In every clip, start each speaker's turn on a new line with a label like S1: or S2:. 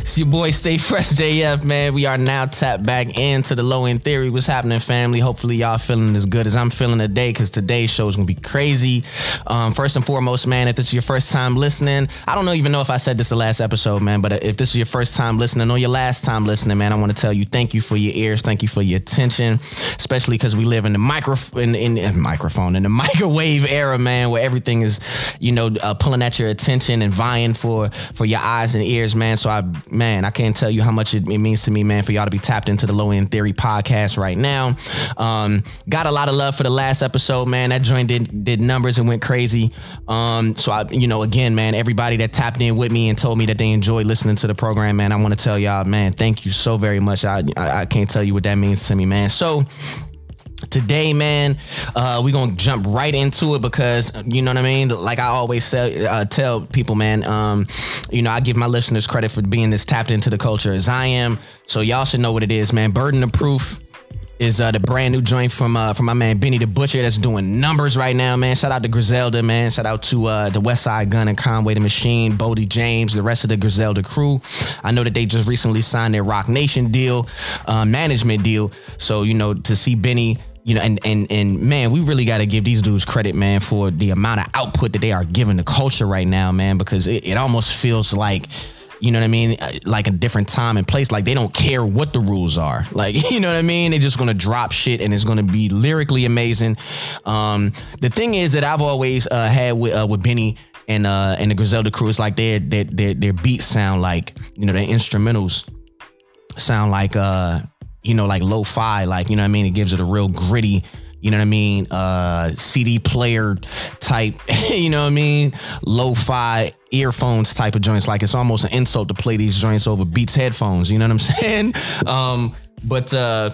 S1: It's your boy Stay Fresh JF, man. We are now tapped back into the low end theory. What's happening, family? Hopefully, y'all feeling as good as I'm feeling today because today's show is gonna be crazy. Um, first and foremost, man, if this is your first time listening, I don't even know if I said this the last episode, man, but if this is your first time listening or your last time listening, man, I want to tell you thank you for your ears, thank you for your attention, especially because we live in the micro in, in, in, microphone in the microwave era, man, where everything is, you know, uh, pulling at your attention and vying for for your eyes and ears, man. So I man, I can't tell you how much it, it, means to me, man, for y'all to be tapped into the Low End Theory podcast right now. Um, got a lot of love for the last episode, man. That joint did did numbers and went crazy. Um, so I, you know, again, man, everybody that tapped in with me and told me that they enjoyed listening to the program, man, I want to tell y'all, man, thank you so very much. I, I I can't tell you what that means to me, man. So today man uh we're gonna jump right into it because you know what i mean like i always say, uh, tell people man um you know i give my listeners credit for being as tapped into the culture as i am so y'all should know what it is man burden of proof is uh, the brand new joint from uh, from my man Benny the Butcher that's doing numbers right now, man. Shout out to Griselda, man. Shout out to uh, the Westside Gunn and Conway the Machine, Boldy James, the rest of the Griselda crew. I know that they just recently signed their Roc Nation deal, uh, management deal. So you know to see Benny you know, and and and man, we really got to give these dudes credit, man, for the amount of output that they are giving the culture right now, man, because it, it almost feels like you know what I mean? Uh, like a different time and place. Like they don't care what the rules are. Like, you know what I mean? They're just gonna drop shit and it's gonna be lyrically amazing. Um, the thing is that I've always uh, had with uh, with Benny and uh and the Griselda crew, it's like their their their their beats sound like, you know, their instrumentals sound like uh you know, like lo-fi, like, you know what I mean? It gives it a real gritty, you know what I mean? Uh CD player type, you know what I mean? Lo-fi earphones type of joints. Like it's almost an insult to play these joints over Beats headphones, you know what I'm saying? Um, but uh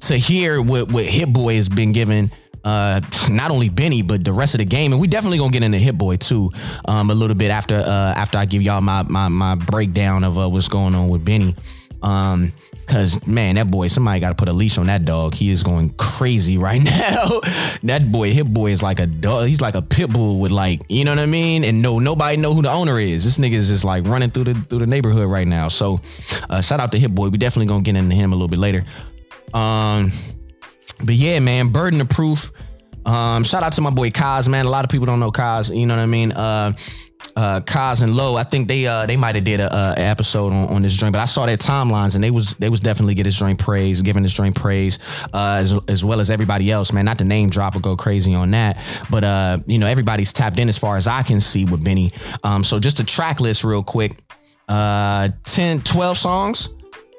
S1: to hear what, what Hit Boy has been given uh, not only Benny but the rest of the game, and we definitely gonna get into Hit Boy too, um, a little bit after uh, after I give y'all my my my breakdown of uh, what's going on with Benny. Um, Cause man, that boy, somebody got to put a leash on that dog. He is going crazy right now. that boy, Hit Boy is like a dog. He's like a pit bull with like, you know what I mean? And no, nobody know who the owner is. This nigga is just like running through the through the neighborhood right now. So, uh, shout out to Hit Boy. We definitely gonna get into him a little bit later. Um, but yeah, man, burden of proof. Um, shout out to my boy Kaz, man. A lot of people don't know Kaz. You know what I mean? Uh, uh Kaz and Low, I think they uh they might have did a, a, episode on, on this joint, but I saw their timelines and they was they was definitely get this joint praise, giving this joint praise, uh as, as well as everybody else, man. Not the name drop or go crazy on that, but uh, you know, everybody's tapped in as far as I can see with Benny. Um, so just a track list real quick. Uh 10, 12 songs,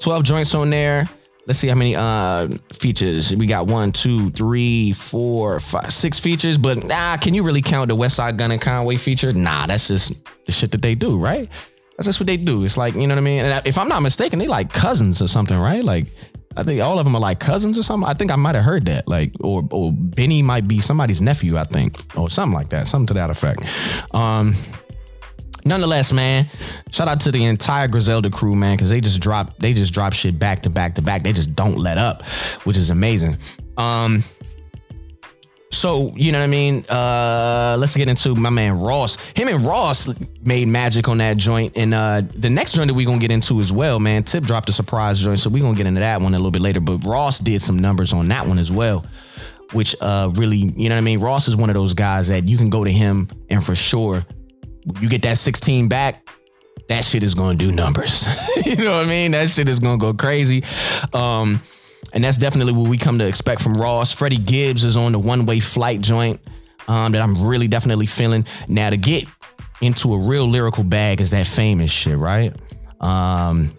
S1: 12 joints on there. Let's see how many uh features we got. One, two, three, four, five, six features. But nah, can you really count the Westside Gunn and Conway feature? Nah, that's just the shit that they do, right? That's just what they do. It's like you know what I mean. And if I'm not mistaken, they like cousins or something, right? Like I think all of them are like cousins or something. I think I might have heard that. Like, or or Benny might be somebody's nephew, I think, or something like that, something to that effect. Um, nonetheless, man, shout out to the entire Griselda crew, man, because they just drop they just drop shit back to back to back. They just don't let up, which is amazing. Um, so you know what I mean. Uh, let's get into my man Ross. Him and Ross made magic on that joint, and uh, the next joint that we gonna get into as well, man. Tip dropped a surprise joint, so we're gonna get into that one a little bit later. But Ross did some numbers on that one as well, which uh really, you know what I mean. Ross is one of those guys that you can go to him and for sure you get that 16 back, that shit is gonna do numbers. you know what I mean? That shit is gonna go crazy. Um, and that's definitely what we come to expect from Ross. Freddie Gibbs is on the one way flight joint um, that I'm really definitely feeling. Now, to get into a real lyrical bag is that famous shit, right? Um,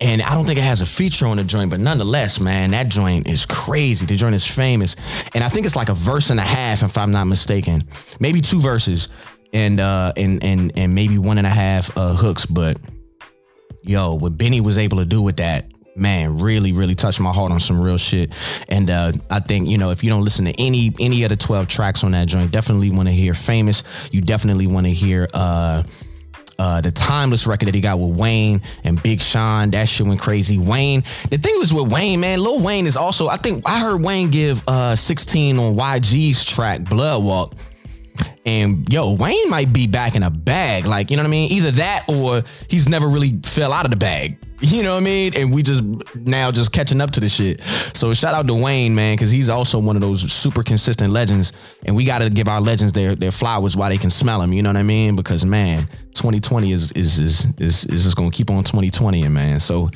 S1: and I don't think it has a feature on the joint, but nonetheless, man, that joint is crazy. The joint is famous. And I think it's like a verse and a half, if I'm not mistaken. Maybe two verses and uh and and and maybe one and a half uh hooks, but yo, what Benny was able to do with that, man, really, really touched my heart on some real shit. And uh, I think you know if you don't listen to any any of the twelve tracks on that joint, definitely want to hear "Famous." You definitely want to hear. uh uh, the timeless record that he got with Wayne and Big Sean, that shit went crazy. Wayne, the thing was with Wayne, man, Lil Wayne is also, I think I heard Wayne give uh 16 on YG's track, Blood Walk And yo, Wayne might be back in a bag. Like, you know what I mean? Either that or he's never really fell out of the bag. You know what I mean? And we just now just catching up to the shit. So shout out to Wayne, man, because he's also one of those super consistent legends. And we got to give our legends their their flowers while they can smell them. You know what I mean? Because man, 2020 is is is is, is just gonna keep on 2020, and man. So,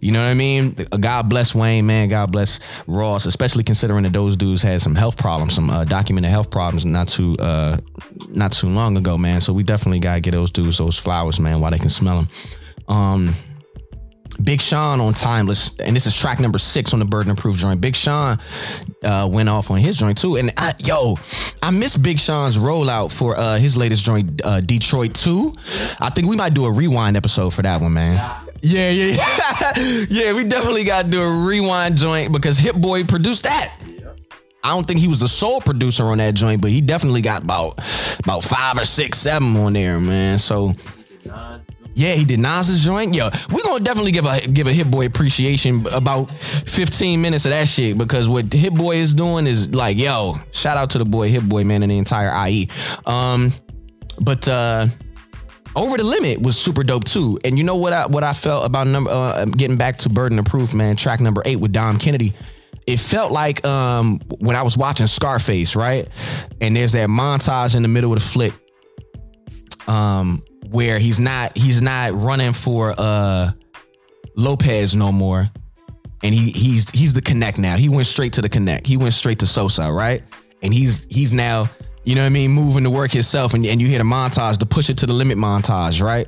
S1: you know what I mean? God bless Wayne, man. God bless Ross, especially considering that those dudes had some health problems, some uh, documented health problems, not too uh not too long ago, man. So we definitely gotta get those dudes those flowers, man, while they can smell them. Um. Big Sean on Timeless, and this is track number six on the Burden of Proof joint. Big Sean uh, went off on his joint too, and I, yo, I miss Big Sean's rollout for uh, his latest joint, uh, Detroit Two. I think we might do a rewind episode for that one, man. Yeah, yeah, yeah. yeah we definitely got to do a rewind joint because Hit Boy produced that. I don't think he was the sole producer on that joint, but he definitely got about about five or six, seven on there, man. So yeah, he did Nas's joint. Yo, we're gonna definitely give a give a Hit Boy appreciation about 15 minutes of that shit because what Hit Boy is doing is like, yo, shout out to the boy Hit Boy, man, and the entire IE. Um, but uh over the limit was super dope too. And you know what I what I felt about number uh, getting back to Burden of Proof, man, track number eight with Dom Kennedy. It felt like um when I was watching Scarface, right? And there's that montage in the middle of the flick. Um, where he's not he's not running for uh Lopez no more. And he he's he's the connect now. He went straight to the connect. He went straight to Sosa, right? And he's he's now, you know what I mean, moving to work himself and, and you hear the montage, the push it to the limit montage, right?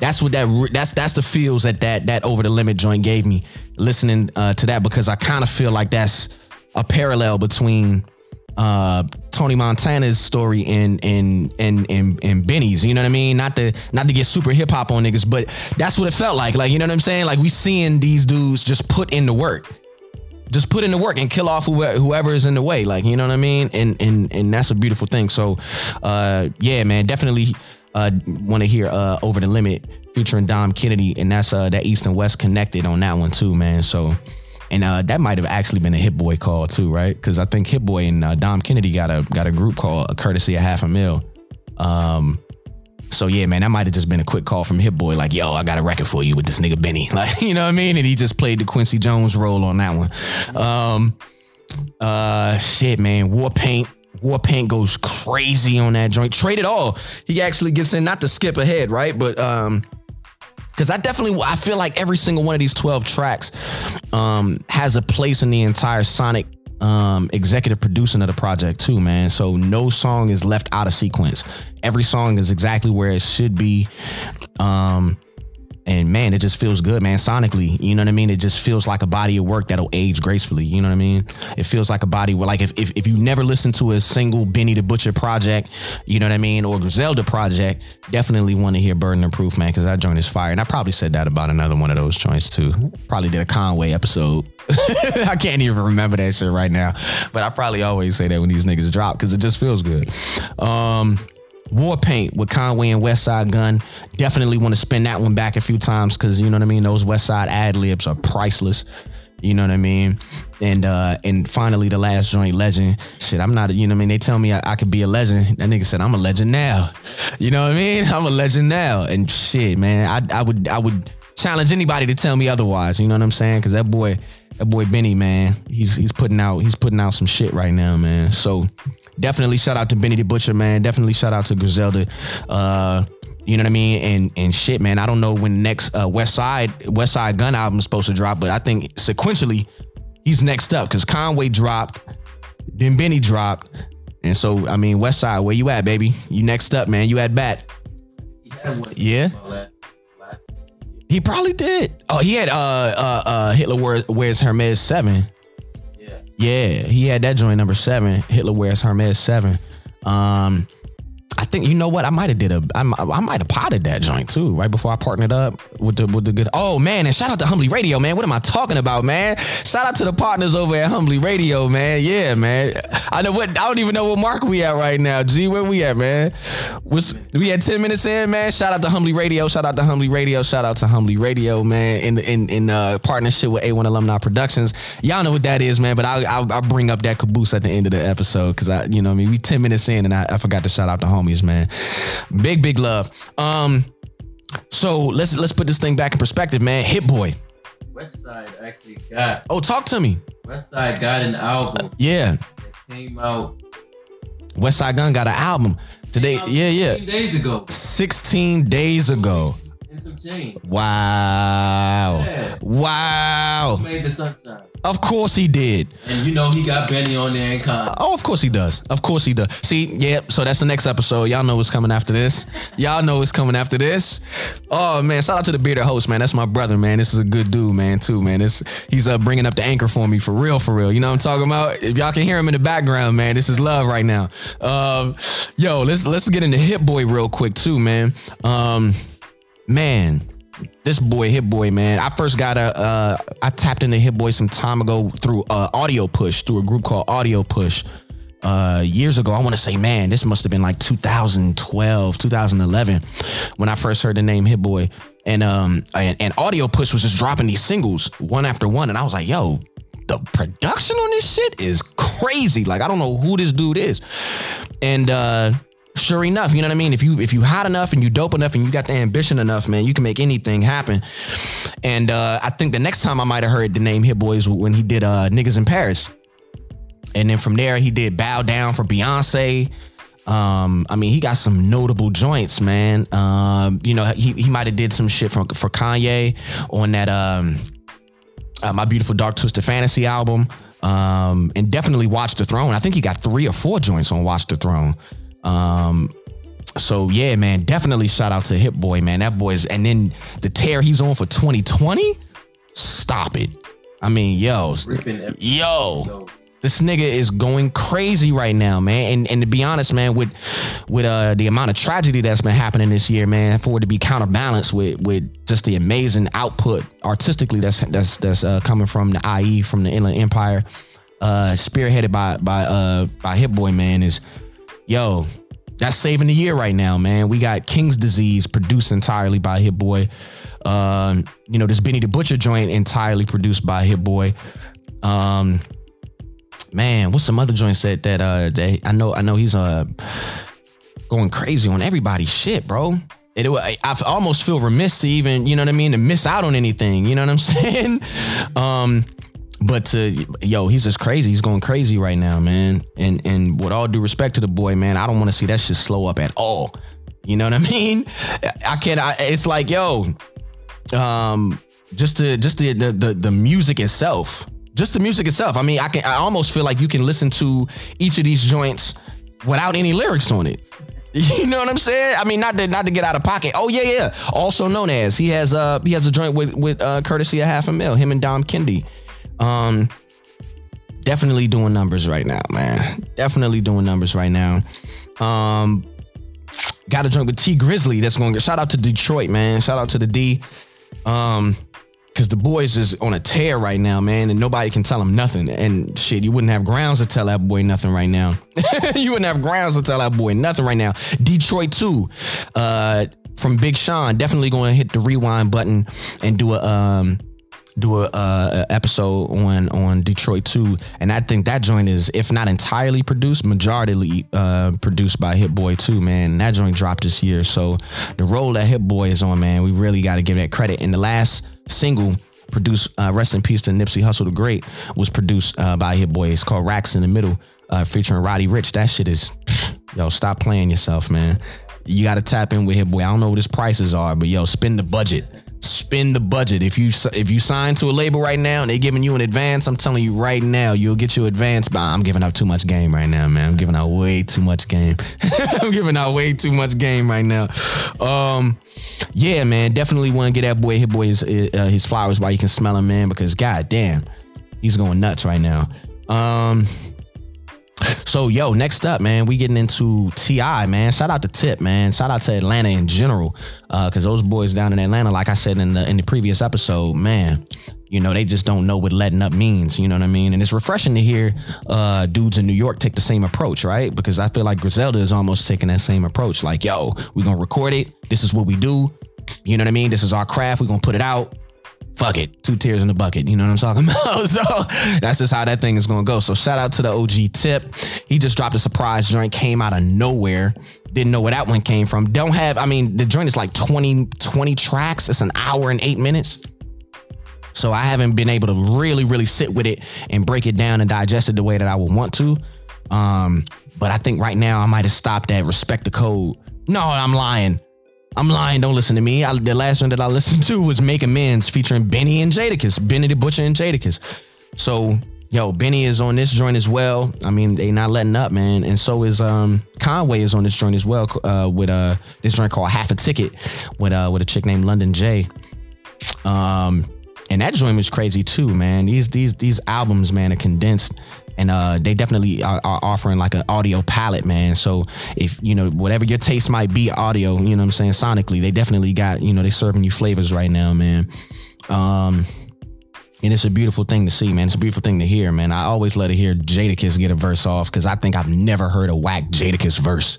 S1: That's what that that's that's the feels that that that over the limit joint gave me listening uh, to that because I kind of feel like that's a parallel between uh, Tony Montana's story in in in in in Benny's. You know what I mean? Not to not to get super hip hop on niggas, but that's what it felt like. Like you know what I'm saying? Like we seeing these dudes just put in the work. Just put in the work and kill off whoever, whoever is in the way. Like, you know what I mean? And and and that's a beautiful thing. So uh yeah, man, definitely uh want to hear uh Over the Limit featuring Dom Kennedy. And that's uh that East and West connected on that one too, man. So and uh, that might have actually been a Hit Boy call too, right? Because I think Hit Boy and uh, Dom Kennedy got a got a group called a courtesy of half a mil. Um, so yeah, man, that might have just been a quick call from Hit Boy, like, yo, I got a record for you with this nigga Benny, like, you know what I mean? And he just played the Quincy Jones role on that one. Um, uh, shit, man, War Paint. War Paint goes crazy on that joint. Trade it all. He actually gets in, not to skip ahead, right? But um, because I definitely I feel like every single one of these 12 tracks um, has a place in the entire Sonic um, executive producing of the project too, man. So no song is left out of sequence. Every song is exactly where it should be. Um, and man, it just feels good, man. Sonically, you know what I mean. It just feels like a body of work that'll age gracefully. You know what I mean. It feels like a body where, like, if if, if you never listened to a single Benny the Butcher project, you know what I mean, or Griselda project, definitely want to hear Burden of Proof, man, because that joint is fire. And I probably said that about another one of those joints too. Probably did a Conway episode. I can't even remember that shit right now, but I probably always say that when these niggas drop because it just feels good. Um, War Paint with Conway and Westside Gunn. Definitely want to spin that one back a few times because you know what I mean. Those Westside ad libs are priceless. You know what I mean? And uh and finally the last joint, Legend. Shit, I'm not, you know what I mean? They tell me I, I could be a legend. That nigga said I'm a legend now. You know what I mean? I'm a legend now. And shit, man, I I would I would challenge anybody to tell me otherwise. You know what I'm saying? Cause that boy, that boy Benny, man, he's he's putting out he's putting out some shit right now, man. So definitely shout out to Benny the Butcher, man. Definitely shout out to Griselda. Uh, you know what I mean? And and shit, man. I don't know when next uh, West Side Westside Gunn album is supposed to drop, but I think sequentially he's next up because Conway dropped, then Benny dropped, and so I mean West Side, where you at, baby? You next up, man. You at bat? Yeah. He probably did. Oh, he had uh uh uh Hitler wears Hermes seven. Yeah, he had that joint number seven. Hitler wears Hermes seven. Um, I think you know what I might have did a I, I might have potted that joint too right before I partnered up with the with the good. Oh man, and shout out to Humbly Radio, man. What am I talking about, man? Shout out to the partners over at Humbly Radio, man. Yeah, man. I know what I don't even know what mark we at right now. G, where we at, man? We had ten minutes in, man? Shout out to Humbly Radio. Shout out to Humbly Radio. Shout out to Humbly Radio, man. In in in uh, partnership with A1 Alumni Productions. Y'all know what that is, man. But I'll, I'll, I'll bring up that caboose at the end of the episode because I, you know, I mean, we ten minutes in and I, I forgot to shout out the homies, man. Big big love. Um, so let's let's put this thing back in perspective, man. Hit Boy.
S2: Westside actually got.
S1: Oh, talk to me.
S2: Westside got an album.
S1: Yeah.
S2: That came out.
S1: Westside Gunn got an album today. Yeah, yeah.
S2: Days ago.
S1: 16 days ago.
S2: Some change.
S1: Wow.
S2: Yeah.
S1: Wow.
S2: Made the sunshine.
S1: Of course he did.
S2: And you know he got Benny on there and Con.
S1: Oh, of course he does. Of course he does. See, yeah, so that's the next episode. Y'all know what's coming after this. Y'all know what's coming after this. Oh man, shout out to the bearded host, man. That's my brother, man. This is a good dude, man, too, man. This he's uh bringing up the anchor for me for real, for real. You know what I'm talking about? If y'all can hear him in the background, man, this is love right now. Um, yo, let's let's get into Hit Boy real quick too, man. Um, man, this boy Hit Boy, man. I first got a uh, I tapped into Hit Boy some time ago through uh, Audio Push through a group called Audio Push. Uh, years ago, I want to say, man, this must have been like 2012, 2011, when I first heard the name Hit Boy, and um, and, and Audio Push was just dropping these singles one after one, and I was like, yo, the production on this shit is crazy. Like, I don't know who this dude is, and uh, sure enough, you know what I mean. If you if you hot enough and you dope enough and you got the ambition enough, man, you can make anything happen. And uh, I think the next time I might have heard the name Hit Boys when he did uh, Niggas in Paris, and then from there he did Bow Down for Beyonce. Um, I mean, he got some notable joints, man. Um, you know, he he might have did some shit for for Kanye on that um, uh, my beautiful dark twisted fantasy album. Um, and definitely Watch the Throne. I think he got three or four joints on Watch the Throne. Um, so yeah, man, definitely shout out to Hit Boy, man. That boy's and then the tear he's on for 2020. Stop it. I mean, yo, yo, this nigga is going crazy right now, man. And and to be honest, man, with with uh the amount of tragedy that's been happening this year, man, for it to be counterbalanced with with just the amazing output artistically that's that's that's uh, coming from the IE from the Inland Empire, uh, spearheaded by by uh by Hit Boy, man, is yo. That's saving the year right now, man. We got King's Disease produced entirely by Hit Boy. Um, you know, this Benny the Butcher joint entirely produced by Hit Boy. Um, man, what's some other joints that that uh that I know I know he's uh going crazy on everybody's shit, bro. It, I, I almost feel remiss to even, you know what I mean, to miss out on anything. You know what I'm saying? Um, but to yo, he's just crazy. He's going crazy right now, man. And and with all due respect to the boy, man, I don't want to see that shit slow up at all. You know what I mean? I can't. I, it's like yo, um, just the just the, the the the music itself, just the music itself. I mean, I can. I almost feel like you can listen to each of these joints without any lyrics on it. You know what I'm saying? I mean, not to not to get out of pocket. Oh yeah, yeah. Also known as he has uh he has a joint with with uh, courtesy of half a mil. Him and Dom Kennedy. Um, definitely doing numbers right now, man. Definitely doing numbers right now. Um, got a drink with Tee Grizzley that's going to shout out to Detroit, man. Shout out to the D. Um, because the boys is on a tear right now, man, and nobody can tell him nothing. And shit, you wouldn't have grounds to tell that boy nothing right now. you wouldn't have grounds to tell that boy nothing right now. Detroit too, uh, from Big Sean, definitely going to hit the rewind button and do a um do a, episode on on Detroit 2 and I think that joint is if not entirely produced majority uh produced by Hit Boy 2 man. That joint dropped this year. So the role that Hit Boy is on man we really got to give that credit. And the last single produced uh, rest in peace to Nipsey Hussle the Great was produced uh, by Hit Boy. It's called Racks in the Middle uh, featuring Roddy Ricch that shit is yo stop playing yourself man. You got to tap in with Hit Boy. I don't know what his prices are but yo spend the budget spend the budget. If you if you sign to a label right now and they're giving you an advance, I'm telling you right now, you'll get your advance. But I'm giving out too much game right now, man. I'm giving out way too much game. I'm giving out way too much game right now. Um, yeah, man, definitely want to get that boy, hit boy his uh, his flowers while you can smell him, man. Because god damn, he's going nuts right now. Um. So yo, next up, man, we getting into T.I., man. Shout out to Tip, man. Shout out to Atlanta in general, because those boys down in Atlanta, like I said in the in the previous episode, man, you know they just don't know what letting up means. You know what I mean? And it's refreshing to hear uh, dudes in New York take the same approach, right? Because I feel like Griselda is almost taking that same approach. Like, yo, we gonna record it. This is what we do. You know what I mean? This is our craft. We gonna put it out fuck it, two tears in the bucket. You know what I'm talking about? So that's just how that thing is gonna go. So shout out to the OG tip. He just dropped a surprise joint, came out of nowhere. Didn't know where that one came from. Don't have, I mean, the joint is like 20, 20 tracks. It's an hour and eight minutes. So I haven't been able to really, really sit with it and break it down and digest it the way that I would want to. Um, but I think right now I might have stopped at respect the code. No, I'm lying. I'm lying. Don't listen to me. I, the last one that I listened to was Make Amends featuring Benny and Jadakiss, Benny the Butcher and Jadakiss. So, yo, Benny is on this joint as well. I mean, they not letting up, man. And so is um Conway is on this joint as well uh, with uh this joint called Half a Ticket with uh with a chick named London Jae. Um, and that joint was crazy too, man. These these these albums, man, are condensed and uh, they definitely are, are, offering like an audio palette, man. So if you know whatever your taste might be, audio, you know what I'm saying, sonically, they definitely got you know they serving you flavors right now, man. Um, and it's a beautiful thing to see, man. It's a beautiful thing to hear, man. I always love to hear Jadakiss get a verse off because I think I've never heard a whack Jadakiss verse.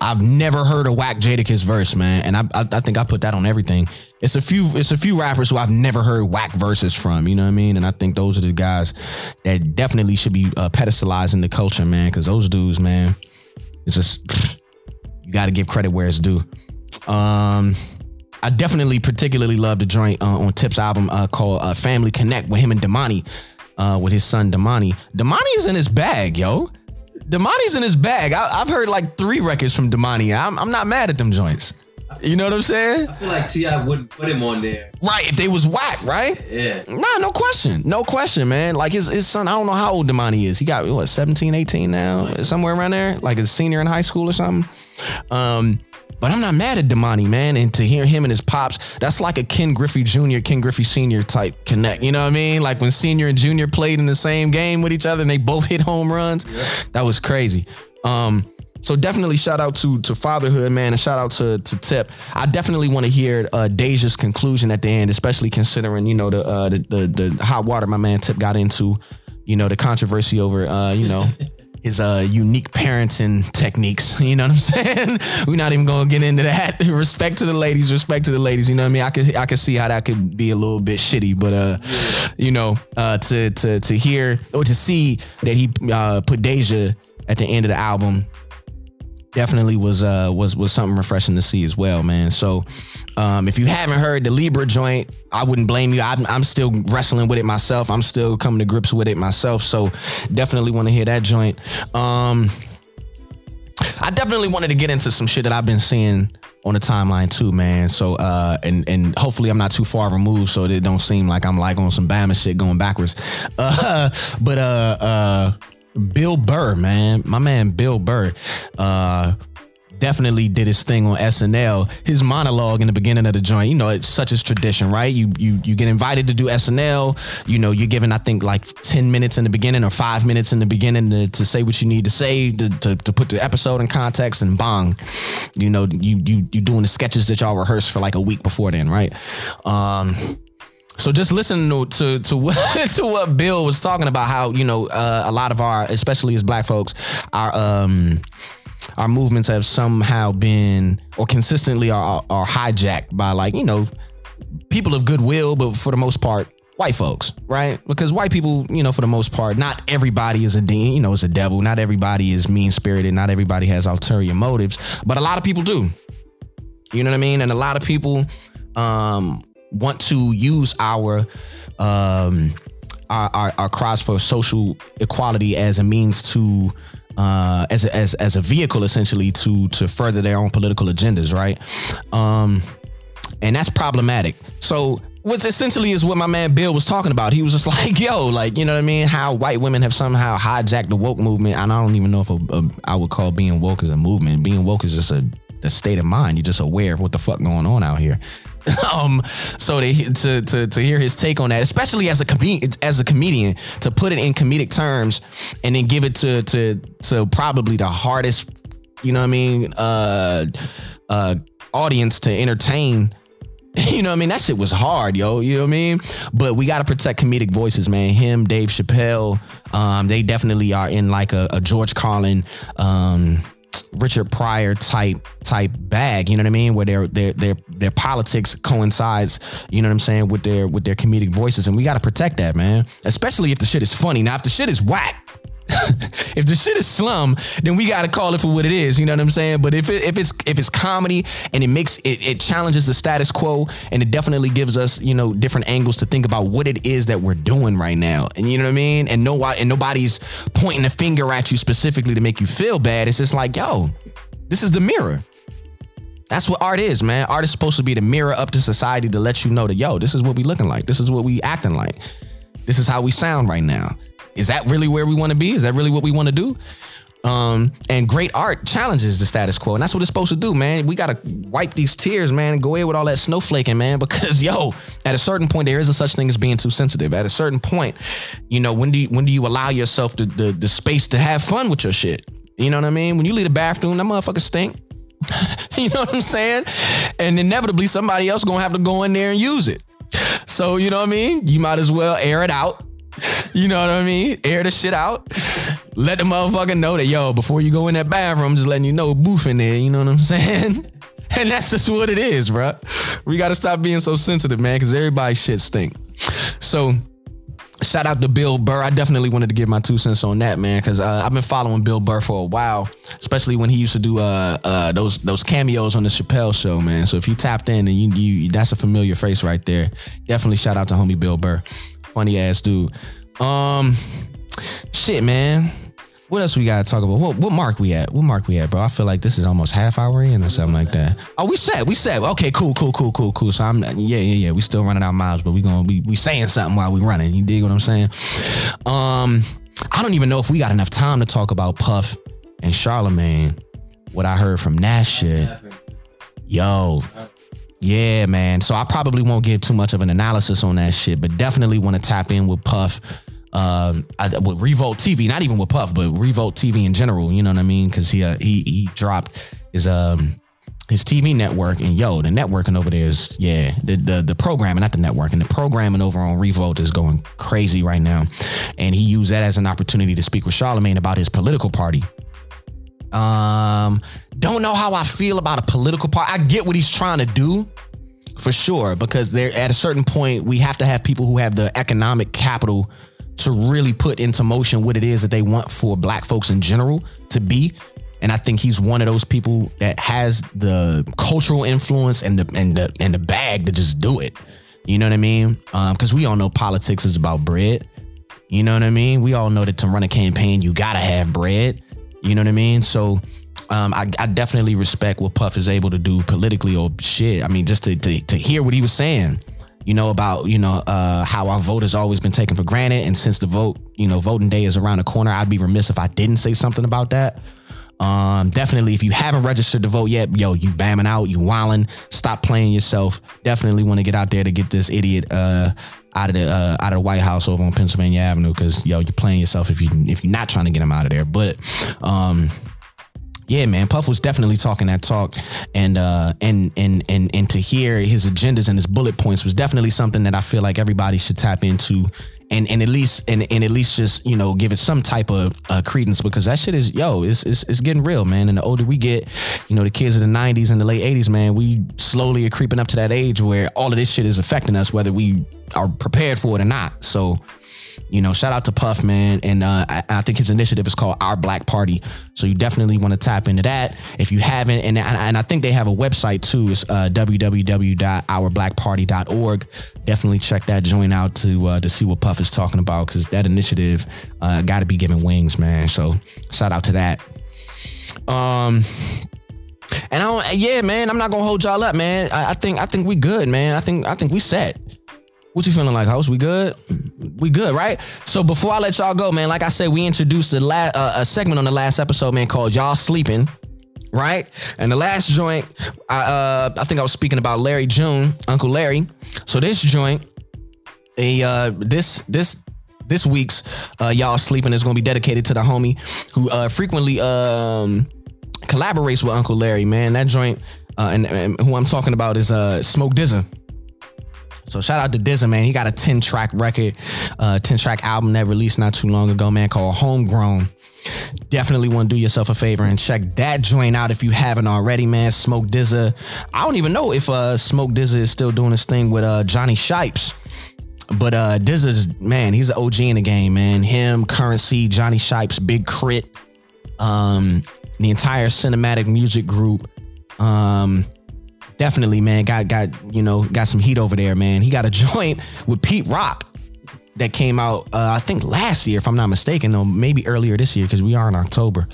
S1: I've never heard a whack Jadakiss verse, man, and I, I, I think I put that on everything. It's a few it's a few rappers who I've never heard whack verses from, you know what I mean? And I think those are the guys that definitely should be uh, pedestalizing the culture, man, because those dudes, man, it's just you got to give credit where it's due. Um, I definitely particularly love the joint uh, on Tip's album uh, called uh, Family Connect with him and Domani, uh, with his son Domani. Domani is in his bag, yo. Domani's in his bag. I, have heard like three records from Domani. I'm, I'm not mad at them joints. You know what I'm saying?
S2: I feel like T.I. wouldn't put him on there.
S1: Right, if they was whack, right?
S2: Yeah.
S1: Nah, no question. No question, man. Like his his son, I don't know how old Domani is. He got what, 17, 18 now? Somewhere around there? Like a senior in high school or something. Um, but I'm not mad at Domani, man. And to hear him and his pops, that's like a Ken Griffey Jr., Ken Griffey Sr. type connect. You know what I mean? Like when Senior and Junior played in the same game with each other and they both hit home runs. Yeah. That was crazy. Um, so definitely shout out to to fatherhood, man, and shout out to to Tip. I definitely want to hear uh, Deyjah's conclusion at the end, especially considering you know the, uh, the the the hot water my man Tip got into, you know the controversy over uh, you know his uh, unique parenting techniques. You know what I'm saying? We're not even gonna get into that. respect to the ladies, respect to the ladies. You know what I mean? I could I could see how that could be a little bit shitty, but uh, yeah. you know, uh, to to to hear or to see that he uh, put Deyjah at the end of the album definitely was uh was was something refreshing to see as well, man. So um, if you haven't heard the Libra joint, I wouldn't blame you. I'm, I'm still wrestling with it myself. I'm still coming to grips with it myself. So definitely want to hear that joint. Um, I definitely wanted to get into some shit that I've been seeing on the timeline too, man. So uh, and and hopefully I'm not too far removed, so it don't seem like I'm like on some Bama shit going backwards. Uh, but uh, uh Bill Burr, man, my man Bill Burr, uh, definitely did his thing on SNL. His monologue in the beginning of the joint, you know, it's such as tradition, right? You you you get invited to do SNL. You know, you're given I think like ten minutes in the beginning or five minutes in the beginning to, to say what you need to say to, to, to put the episode in context and bang, you know, you you you doing the sketches that y'all rehearsed for like a week before then, right? Um so just listen to to to what, to what Bill was talking about, how you know uh, a lot of our, especially as Black folks, our um our movements have somehow been or consistently are are hijacked by like you know people of goodwill, but for the most part white folks, right? Because white people, you know, for the most part, not everybody is a dean, you know, is a devil. Not everybody is mean spirited. Not everybody has ulterior motives, but a lot of people do. You know what I mean? And a lot of people um, want to use our um, our, our, our cries for social equality as a means to uh, as a, as as a vehicle essentially to to further their own political agendas, right? Um, and that's problematic. So what's essentially is what my man Bill was talking about. He was just like, yo, like, you know what I mean? How white women have somehow hijacked the woke movement. And I don't even know if a, a, I would call being woke as a movement. Being woke is just a, state of mind. You're just aware of what the fuck going on out here. um, so to, to to to hear his take on that, especially as a comedian, as a comedian, to put it in comedic terms and then give it to to to probably the hardest, you know what I mean, uh, uh, audience to entertain. You know what I mean? That shit was hard, yo. You know what I mean? But we got to protect comedic voices, man. Him, Dave Chappelle, um, they definitely are in like a, a George Carlin, um, Richard Pryor type type bag. You know what I mean? Where their their their their politics coincides. You know what I'm saying with their with their comedic voices, and we got to protect that, man. Especially if the shit is funny. Now, if the shit is whack. if the shit is slum, then we gotta call it for what it is. You know what I'm saying? But if it, if it's if it's comedy and it makes it, it challenges the status quo and it definitely gives us you know different angles to think about what it is that we're doing right now. And you know what I mean? And no and nobody's pointing a finger at you specifically to make you feel bad. It's just like yo, this is the mirror. That's what art is, man. Art is supposed to be the mirror up to society to let you know that yo, this is what we looking like. This is what we acting like. This is how we sound right now. Is that really where we want to be? Is that really what we want to do? Um, and great art challenges the status quo, and that's what it's supposed to do, man. We gotta wipe these tears, man, and go ahead with all that snowflaking, man. Because yo, at a certain point, there is a such thing as being too sensitive. At a certain point, you know, when do you, when do you allow yourself the, the the space to have fun with your shit? You know what I mean? When you leave the bathroom, that motherfucker stink. you know what I'm saying? And inevitably, somebody else gonna have to go in there and use it. So you know what I mean? You might as well air it out you know what I mean? Air the shit out. Let the motherfucker know that, yo, before you go in that bathroom, just letting you know boof in there. You know what I'm saying? And that's just what it is, bro. We got to stop being so sensitive, man, because everybody's shit stink. So, shout out to Bill Burr. I definitely wanted to give my two cents on that, man, because uh, I've been following Bill Burr for a while, especially when he used to do uh, uh, those those cameos on the Chappelle Show, man. So if you tapped in and you, you that's a familiar face right there. Definitely shout out to homie Bill Burr funny ass dude. Um, shit, man. What else we gotta talk about? What, what mark we at? What mark we at, bro? I feel like this is almost half hour in or something like that. Oh, we said, we said, okay, cool, cool, cool, cool, cool. So I'm, yeah, yeah, yeah. We still running out miles, but we gonna be we saying something while we running. You dig what I'm saying? Um, I don't even know if we got enough time to talk about Puff and Charlemagne. What I heard from Nash shit. Yo, yeah, man. So I probably won't give too much of an analysis on that shit, but definitely want to tap in with Puff. Um, with Revolt TV, not even with Puff, but Revolt TV in general. You know what I mean? Because he uh, he he dropped his um his TV network, and yo, the networking over there is yeah, the the the programming, not the networking, the programming over on Revolt is going crazy right now, and he used that as an opportunity to speak with Charlemagne about his political party. Um, don't know how I feel about a political party. I get what he's trying to do for sure, because there at a certain point we have to have people who have the economic capital to really put into motion what it is that they want for black folks in general to be. And I think he's one of those people that has the cultural influence and the and the and the bag to just do it. You know what I mean? Um, because um, we all know politics is about bread. You know what I mean? We all know that to run a campaign, you gotta have bread. You know what I mean? So um, I, I, definitely respect what Puff is able to do politically or shit. I mean, just to, to, to hear what he was saying, you know, about, you know, uh, how our vote has always been taken for granted. And since the vote, you know, voting day is around the corner, I'd be remiss if I didn't say something about that. Um, definitely, if you haven't registered to vote yet, yo, you bamming out, you wilding, stop playing yourself. Definitely want to get out there to get this idiot uh, out of the uh, out of the White House over on Pennsylvania Avenue because yo, you're playing yourself if you if you're not trying to get him out of there. But um, yeah, man, Puff was definitely talking that talk, and uh, and and and and to hear his agendas and his bullet points was definitely something that I feel like everybody should tap into, and and at least and and at least just you know give it some type of uh, credence because that shit is yo, it's, it's it's getting real, man. And the older we get, you know, the kids of the '90s and the late '80s, man, we slowly are creeping up to that age where all of this shit is affecting us, whether we are prepared for it or not. So you know, shout out to Puff, man. And uh, I, I, think his initiative is called Our Black Party. So you definitely want to tap into that. If you haven't, and, and I think they have a website too. It's uh, www.ourblackparty.org. Definitely check that joint out to uh, to see what Puff is talking about because that initiative uh, got to be given wings, man. So shout out to that. Um, and I don't, yeah, man, I'm not gonna hold y'all up, man. I, I think I think we good, man. I think I think we set. What you feeling like, host? We good? We good, right? So before I let y'all go, man, like I said, we introduced a, la- uh, a segment on the last episode, man, called "Y'all Sleeping." right? And the last joint, I uh, I think I was speaking about Larry June, Uncle Larry. So this joint, a uh, this this this week's uh, y'all sleeping is gonna be dedicated to the homie who uh, frequently um, collaborates with Uncle Larry. Man, that joint, uh, and, and who I'm talking about is uh, Smoke DZA. So shout out to DZA, man. He got a 10 track record, uh, 10 track album that released not too long ago, man, called Homegrown. Definitely want to do yourself a favor and check that joint out if you haven't already, man. Smoke DZA. I don't even know if uh, Smoke DZA is still doing his thing with uh, Johnny Shipes. But uh DZA's man, he's an OG in the game, man. Him, Currency, Johnny Shipes, Big K.R.I.T., um, the entire cinematic music group. Um, definitely, man, got got you know got some heat over there, man. He got a joint with Pete Rock that came out, uh, I think last year, if I'm not mistaken, or maybe earlier this year, because we are in October.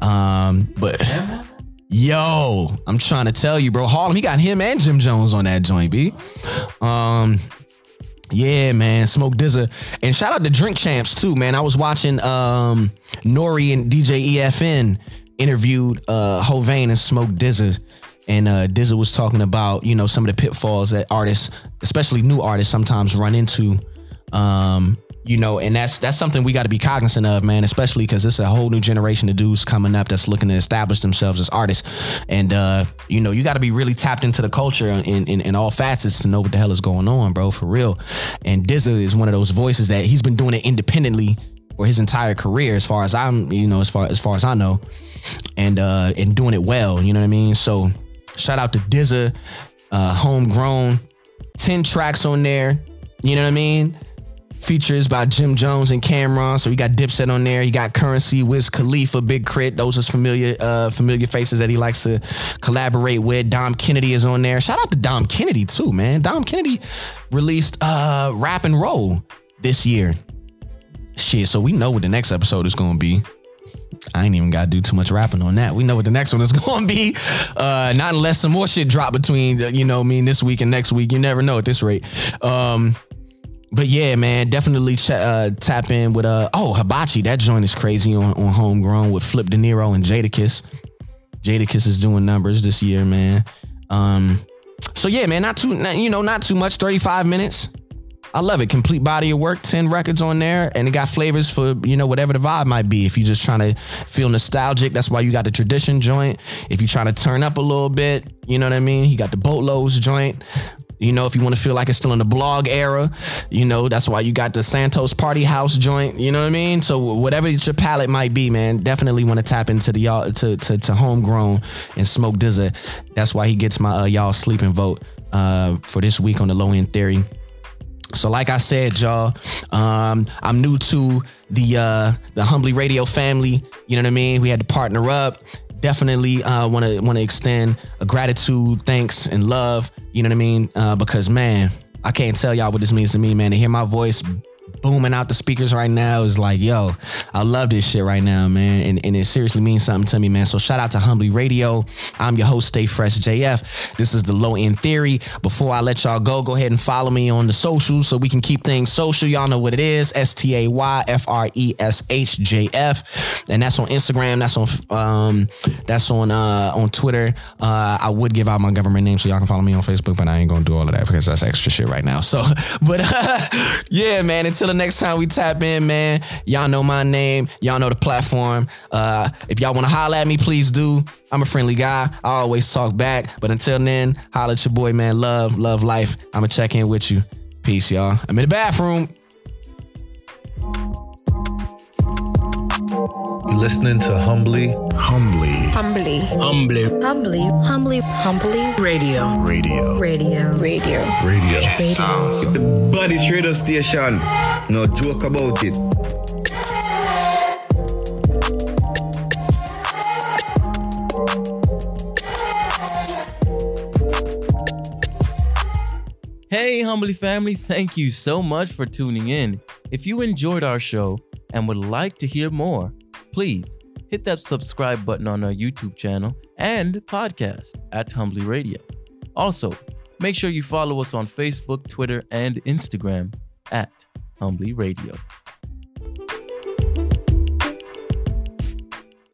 S1: Um, but yo, I'm trying to tell you, bro, Harlem, he got him and Jim Jones on that joint, B. Um, yeah, man, Smoke DZA, and shout out to Drink Champs too, man. I was watching um N.O.R.E. and DJ EFN interviewed uh Hovain and Smoke DZA. And uh DZA was talking about, you know, some of the pitfalls that artists, especially new artists, sometimes run into. Um, you know, and that's that's something we got to be cognizant of, man, especially because it's a whole new generation of dudes coming up that's looking to establish themselves as artists. And uh, you know, you got to be really tapped into the culture in, in, in all facets to know what the hell is going on, bro, for real. And DZA is one of those voices that he's been doing it independently for his entire career, as far as I'm, you know, as far as far as I know, and uh, and doing it well. You know what I mean? So shout out to DZA, uh, homegrown, ten tracks on there. You know what I mean? features by Jim Jones and Cam'ron. So you got Dipset on there. You got Currency, Wiz Khalifa, Big Crit. Those are familiar uh, familiar faces that he likes to collaborate with. Dom Kennedy is on there. Shout out to Dom Kennedy too, man. Dom Kennedy released uh, Rap and Roll this year. Shit, so we know what the next episode is gonna be. I ain't even gotta do too much rapping on that. We know what the next one is gonna be. Uh, not unless some more shit drop between you know me this week and next week. You never know at this rate. Um, but yeah, man, definitely ch- uh, tap in with uh oh Hibachi. That joint is crazy on, on Homegrown with Flipp Dinero and Jadakiss. Jadakiss is doing numbers this year, man. Um, so yeah, man, not too not, you know not too much. Thirty five minutes. I love it. Complete body of work, 10 records on there, and it got flavors for, you know, whatever the vibe might be. If you're just trying to feel nostalgic, that's why you got the tradition joint. If you're trying to turn up a little bit, you know what I mean? You got the boatloads joint. You know, if you want to feel like it's still in the blog era, you know, that's why you got the Santos Party House joint. You know what I mean? So whatever your palette might be, man, definitely want to tap into the y'all to to, to homegrown and smoke DZA. That's why he gets my uh, y'all sleeping vote uh, for this week on the low end theory. So, like I said, y'all, um, I'm new to the uh, the Humbly Radio family. You know what I mean? We had to partner up. Definitely want to want to extend a gratitude, thanks, and love you know what I mean? Uh, because man, I can't tell y'all what this means to me, man. To hear my voice booming out the speakers right now is like, yo, I love this shit right now, man. And, and it seriously means something to me, man. So shout out to Humbly Radio. I'm your host, Stay Fresh JF. This is the Low End Theory. Before I let y'all go, go ahead and follow me on the socials so we can keep things social. Y'all know what it is. S T A Y F R E S H J F. And that's on Instagram. That's on um that's on uh on Twitter. Uh I would give out my government name so y'all can follow me on Facebook, but I ain't gonna do all of that because that's extra shit right now. So but uh, yeah, man, until next time we tap in, man, y'all know my name. Y'all know the platform. Uh, if y'all want to holler at me, please do. I'm a friendly guy. I always talk back. But until then, holler at your boy, man. Love, love life. I'm going to check in with you. Peace, y'all. I'm in the bathroom.
S3: Listening to Humbly,
S4: Humbly,
S5: Humbly.
S4: Humbly,
S5: Humbly. Humbly. Humbly.
S4: Radio,
S3: Radio,
S5: Radio. Radio.
S3: Radio.
S5: Radio.
S6: The baddest radio station. No joke about it.
S7: Hey, Humbly family, thank you so much for tuning in. If you enjoyed our show and would like to hear more, please hit that subscribe button on our YouTube channel and podcast at Humbly Radio. Also, make sure you follow us on Facebook, Twitter, and Instagram at Humbly Radio.